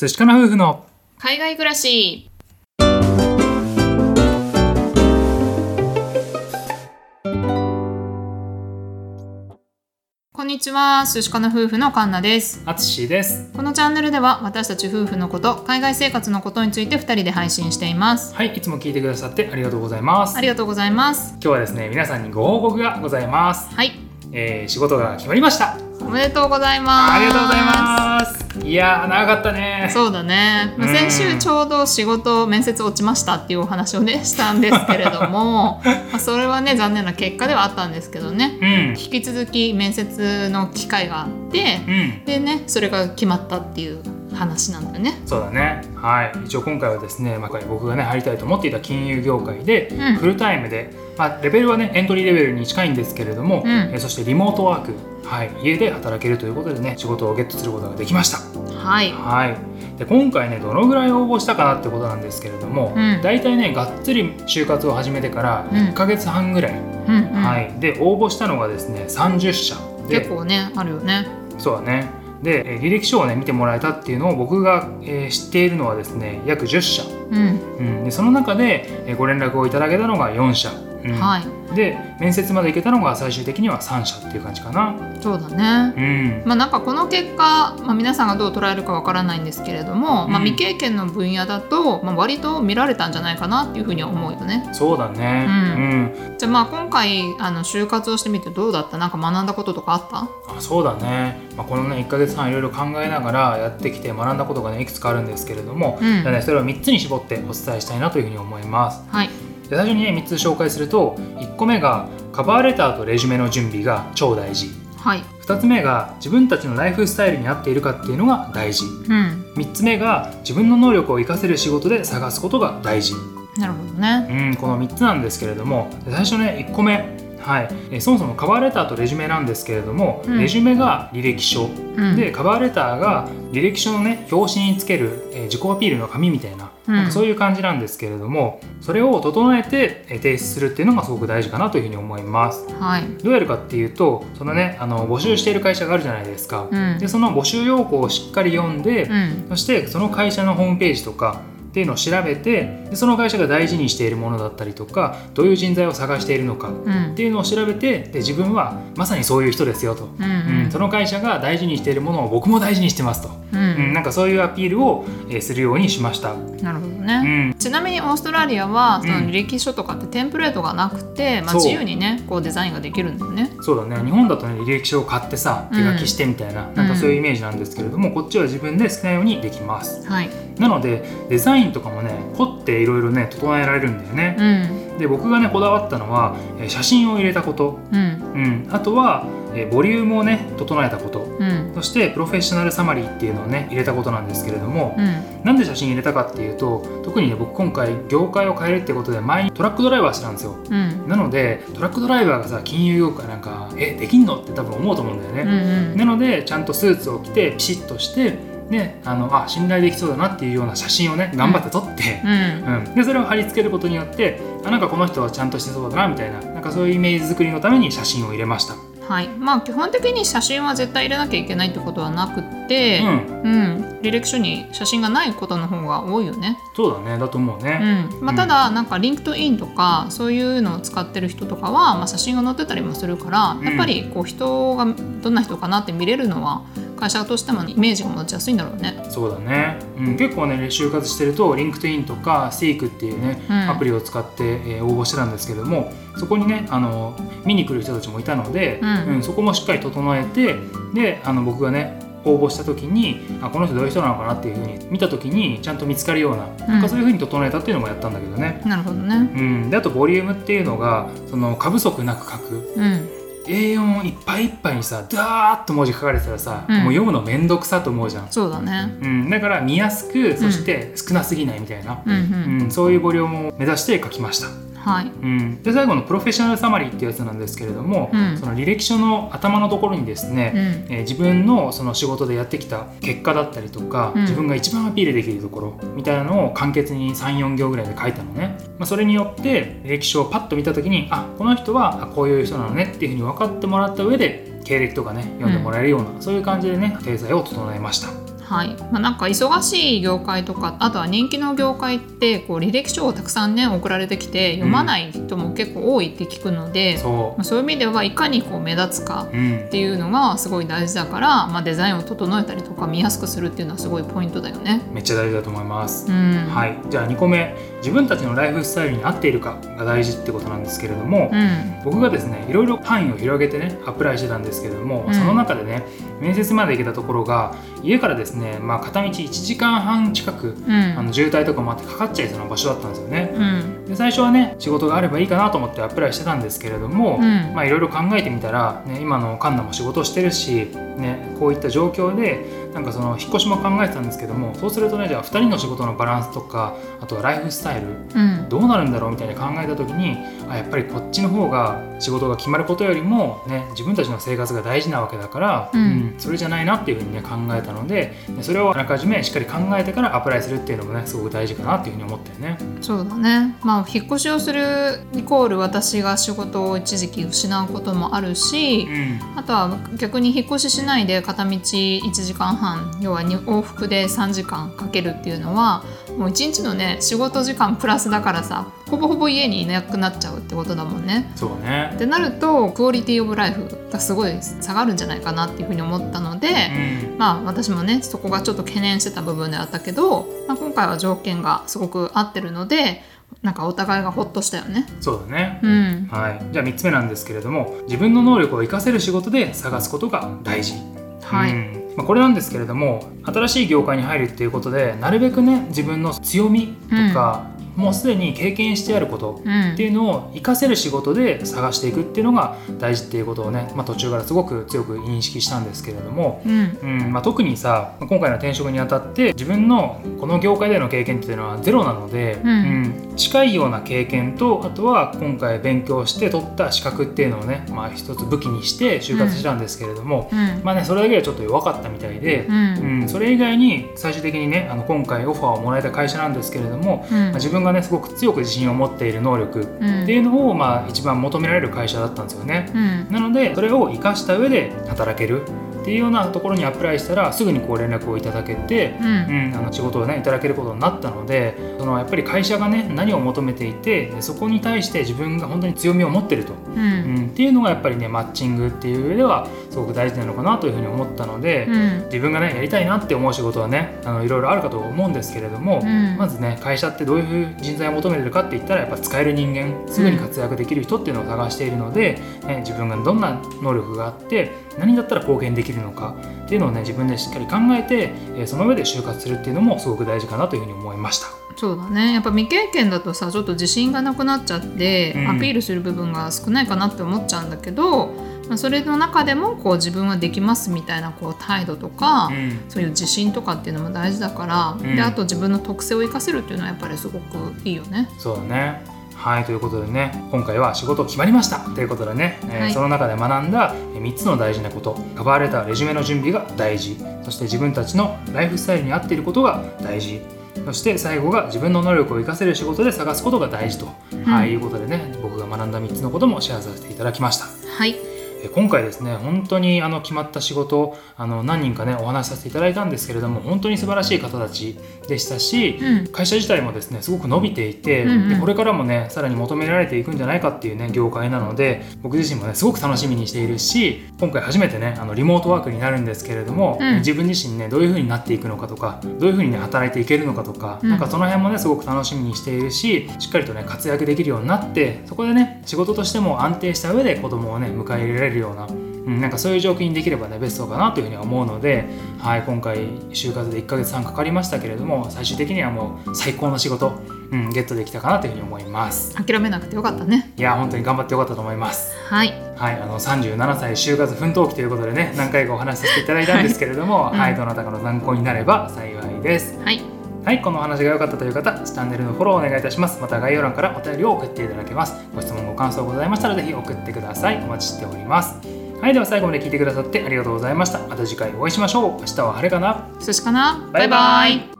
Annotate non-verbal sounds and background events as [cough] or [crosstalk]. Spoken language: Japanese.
寿司かな夫婦の海外暮らし。こんにちは。寿司かな夫婦のカンナです。あつしです。このチャンネルでは私たち夫婦のこと海外生活のことについて2人で配信しています。はいいつも聞いてくださってありがとうございます。ありがとうございます。今日はですね皆さんにご報告がございます、はい。えー、仕事が決まりましたおめでとうございます。ありがとうございます。いやー長かったね。そうだね、まあ、うん。先週ちょうど仕事面接落ちましたっていうお話をねしたんですけれども [laughs] まあそれはね残念な結果ではあったんですけどね。うん。引き続き面接の機会があってうん。でねそれが決まったっていう話なんだよね。そうだね。はい。一応今回はですね、まあ、僕がね入りたいと思っていた金融業界で、うん。フルタイムで、まあ、レベルはねエントリーレベルに近いんですけれども、うん。えーそしてリモートワーク、はい、家で働けるということでね仕事をゲットすることができました。はい、はい、で今回ねどのぐらい応募したかなってことなんですけれども、うん。大体ねがっつり就活を始めてからうん。1ヶ月半ぐらい、うんうん。はい、で応募したのがですね30社で。結構ねあるよね。そうだねでえー履歴書をね見てもらえたっていうのを僕が、えー知っているのはですね約10社、うん、うん、でその中で、えーご連絡をいただけたのが4社、うん。はい。で面接まで行けたのが最終的には3社っていう感じかな。そうだね。うん。まあ、なんかこの結果、まあ、皆さんがどう捉えるかわからないんですけれども、まあ、うん未経験の分野だと、まあ、割と見られたんじゃないかなっていうふうには思うよね。そうだね。ううん。じゃあまあ今回あの就活をしてみてどうだった？なんか学んだこととかあった？あそうだね、まあ、このね1ヶ月半いろいろ考えながらやってきて学んだことがねいくつかあるんですけれども、うん。じゃあね、それを3つに絞ってお伝えしたいなというふうに思います。はい。で最初にね3つ紹介すると1個目がカバーレターとレジュメの準備が超大事はい。2つ目が自分たちのライフスタイルに合っているかっていうのが大事うん。3つ目が自分の能力を活かせる仕事で探すことが大事なるほどね。うん、この3つなんですけれども最初ね1個目はい、えーそもそもカバーレターとレジュメなんですけれども、うん。レジュメが履歴書、うん。でカバーレターが履歴書のね表紙につける、えー自己アピールの紙みたいな,、うん。なんかそういう感じなんですけれどもそれを整えてえー提出するっていうのがすごく大事かなというふうに思います。はい。どうやるかっていうとそのねあの募集している会社があるじゃないですか、うん。でその募集要項をしっかり読んで、うん。そしてその会社のホームページとかっていうのを調べてでその会社が大事にしているものだったりとかどういう人材を探しているのかうん。っていうのを調べてで自分はまさにそういう人ですよと、うんうん。その会社が大事にしているものを僕も大事にしてますと、ううんんなんかそういうアピールを、えーするようにしました。なるほどうね、ん。ちなみにオーストラリアはそのうん履歴書とかってテンプレートがなくて、まあ、自由にねこうデザインができるんだよね。そうだね。日本だとね履歴書を買ってさ手書きしてみたいな,、なんかそういうイメージなんですけれども、こっちは自分で好きなようにできます。はいなのでデザインとかもね凝っていろいろね整えられるんだよね、うん。で僕がねこだわったのはえー写真を入れたこと、うん。うん、あとはえーボリュームをね整えたこと。うん。そしてプロフェッショナルサマリーっていうのをね入れたことなんですけれども、うん。なんで写真入れたかっていうと特にね僕今回業界を変えるってことで前にトラックドライバーしてたんですよ。うん。なのでトラックドライバーがさ金融業界なんかえできんの？って多分思うと思うんだようんうね、ん。なのでちゃんとスーツを着てピシッとしてねあのあ信頼できそうだなっていうような写真をね頑張って撮って、うん。うん、でそれを貼り付けることによってあなんかこの人はちゃんとしてそうだなみたいななんかそういうイメージ作りのために写真を入れました、はい。まあ基本的に写真は絶対入れなきゃいけないってことはなくって、うん、うん。履歴書に写真がないことの方が多いよね。そうだね。だと思ううね、ん。まあ、ただなんか LinkedIn とかそういうのを使ってる人とかは、まあ、写真が載ってたりもするからん。やっぱりこう人がどんな人かなって見れるのは会社としてもイメージが持ちやすいんだろうね。そうだね、うん、結構ね就活してると LinkedIn とか Seek っていうね、うん。アプリを使って、えー応募してたんですけどもそこにねあの見に来る人たちもいたので、うん。そこもしっかり整えてであの僕がね応募した時にあこの人どういう人なのかなっていうふうに見た時にちゃんと見つかるような,、なんかそういうふうに整えたっていうのもやったんだけどね、なるほどね。うん、であとボリュームっていうのがその過不足なく書く。うん、A4 いっぱいいっぱいにさダーッと文字書かれてたらさ、うん。もう読むのめんどくさと思うじゃん、そうだね。うん、だから見やすくそして少なすぎないみたいな、うんううん。ん。そういうボリュームを目指して書きました、はい。うん、で最後のプロフェッショナルサマリーっていうやつなんですけれども、うん。その履歴書の頭のところにですね、うん。えー自分のその仕事でやってきた結果だったりとか、うん。自分が一番アピールできるところみたいなのを簡潔に34行ぐらいで書いたのね、まあ、それによって履歴書をパッと見た時にあこの人はあこういう人なのねっていうふうに分かってもらった上で経歴とかね読んでもらえるような、そういう感じでね掲載を整えましたはい。まあ、なんか忙しい業界とかあとは人気の業界ってこう履歴書をたくさんね送られてきて読まない人も結構多いって聞くので、そまあ、そういう意味ではいかにこう目立つかう、うん。っ、ていうのがすごい大事だから、まあ、デザインを整えたりとか見やすくするっていうのはすごいポイントだよね。めっちゃ大事だと思います。うん、はい、じゃあ2個目。自分たちのライフスタイルに合っているかが大事ってことなんですけれども、うん。僕がですねいろいろ範囲を広げてねアプライしてたんですけれども、うん。その中でね面接まで行けたところが家からですね、まあ、片道1時間半近くうん。あの渋滞とかもあってかかっちゃいそうな場所だったんですよね。うん。で最初はね仕事があればいいかなと思ってアプライしてたんですけれども、うん。まあいろいろ考えてみたら、ね、今のカンナも仕事してるし、ね、こういった状況でなんかその引っ越しも考えてたんですけどもそうするとねじゃあ2人の仕事のバランスとかあとはライフスタイルうん。どうなるんだろうみたいに考えた時にあやっぱりこっちの方が仕事が決まることよりも、ね、自分たちの生活が大事なわけだから、うん。それじゃないなっていうふうにね考えたのででそれをあらかじめしっかり考えてからアプライするっていうのもねすごく大事かなっていうふうに思ったよね。そうだね。まあ引っ越しをするイコール私が仕事を一時期失うこともあるし、うん。あとは逆に引っ越ししないで片道1時間半要はに往復で3時間かけるっていうのはもう1日のね仕事時間プラスだからさほぼほぼ家にいなくなっちゃうってことだもんね。そうね。ってなるとクオリティオブライフがすごい下がるんじゃないかなっていうふうに思ったので、うん。まあ私もねそこがちょっと懸念してた部分であったけど、まあ、今回は条件がすごく合ってるのでなんかお互いがほっとしたよね。そうだね、うん、はい、じゃあ3つ目なんですけれども自分の能力を生かせる仕事で探すことが大事。はい。うんまあ、これなんですけれども新しい業界に入るっていうことでなるべくね自分の強みとか、もうすでに経験してあることうん。っていうのを活かせる仕事で探していくっていうのが大事っていうことをね、まあ、途中からすごく強く認識したんですけれども、うん。うんまあ、特にさ今回の転職にあたって自分のこの業界での経験っていうのはゼロなので、うん。うん近いような経験とあとは今回勉強して取った資格っていうのをね、まあ、一つ武器にして就活したんですけれども、うん。まあね、それだけでちょっと弱かったみたいでう、ん。うんそれ以外に最終的にねあの今回オファーをもらえた会社なんですけれども、うん。まあ自分がねすごく強く自信を持っている能力うん。っていうのを、まあ、一番求められる会社だったんですよね。うん。なのでそれを生かした上で働けるっていうようなところにアプライしたらすぐにこう連絡をいただけて、うん。うん、あの仕事をねいただけることになったのでそのやっぱり会社がね何を求めていてでそこに対して自分が本当に強みを持ってると、ううんん、っていうのがやっぱりねマッチングっていう上ではすごく大事なのかなというふうに思ったので、うん。自分がねやりたいなって思う仕事はねあのいろいろあるかと思うんですけれども、うん。まずね会社ってどういう人材を求めてるかって言ったらやっぱ使える人間すぐに活躍できる人っていうのを探しているので、ね、自分がどんな能力があって何だったら貢献できるのかっていうのをね自分でしっかり考えて、えーその上で就活するっていうのもすごく大事かなというふうに思いました。そうだね。やっぱ未経験だとさちょっと自信がなくなっちゃって、うん。アピールする部分が少ないかなって思っちゃうんだけど、まあ、それの中でもこう自分はできますみたいなこう態度とか、うん。そういう自信とかっていうのも大事だから、うん。であと自分の特性を生かせるっていうのはやっぱりすごくいいよね。そうだね。はいということでね今回は仕事決まりました。ということでね、えーはい。その中で学んだ3つの大事なことカバーレターレジュメの準備が大事。そして自分たちのライフスタイルに合っていることが大事。そして最後が自分の能力を生かせる仕事で探すことが大事と、はい、いうことでね僕が学んだ3つのこともシェアさせていただきました。はい、え今回ですね本当にあの決まった仕事あの何人かねお話しさせていただいたんですけれども本当に素晴らしい方たちでしたし、うん。会社自体もですねすごく伸びていて、うんうん。でこれからもねさらに求められていくんじゃないかっていうね業界なので僕自身もねすごく楽しみにしているし今回初めてねあのリモートワークになるんですけれども、うん。自分自身ねどういう風になっていくのかとかどういう風にね働いていけるのかとか、うん。なんかその辺もねすごく楽しみにしているししっかりとね活躍できるようになってそこでね仕事としても安定した上で子供をね迎え入れられるようなうん、なんかそういう状況にできればねベストかなというふうには思うので、はい、今回就活で1ヶ月半かかりましたけれども最終的にはもう最高の仕事、うん、ゲットできたかなというふうに思います。諦めなくてよかったね。いや本当に頑張ってよかったと思います。はい、はいあの37歳就活奮闘期ということでね何回かお話しさせていただいたんですけれども、はいはい、どなたかの参考になれば幸いです。はい、はい、このお話が良かったという方、チャンネルのフォローをお願いいたします。また概要欄からお便りを送っていただけます。ご質問、ご感想ございましたらぜひ送ってください。お待ちしております。はい、では最後まで聞いてくださってありがとうございました。また次回お会いしましょう。明日は晴れかな寿司かなバイバイ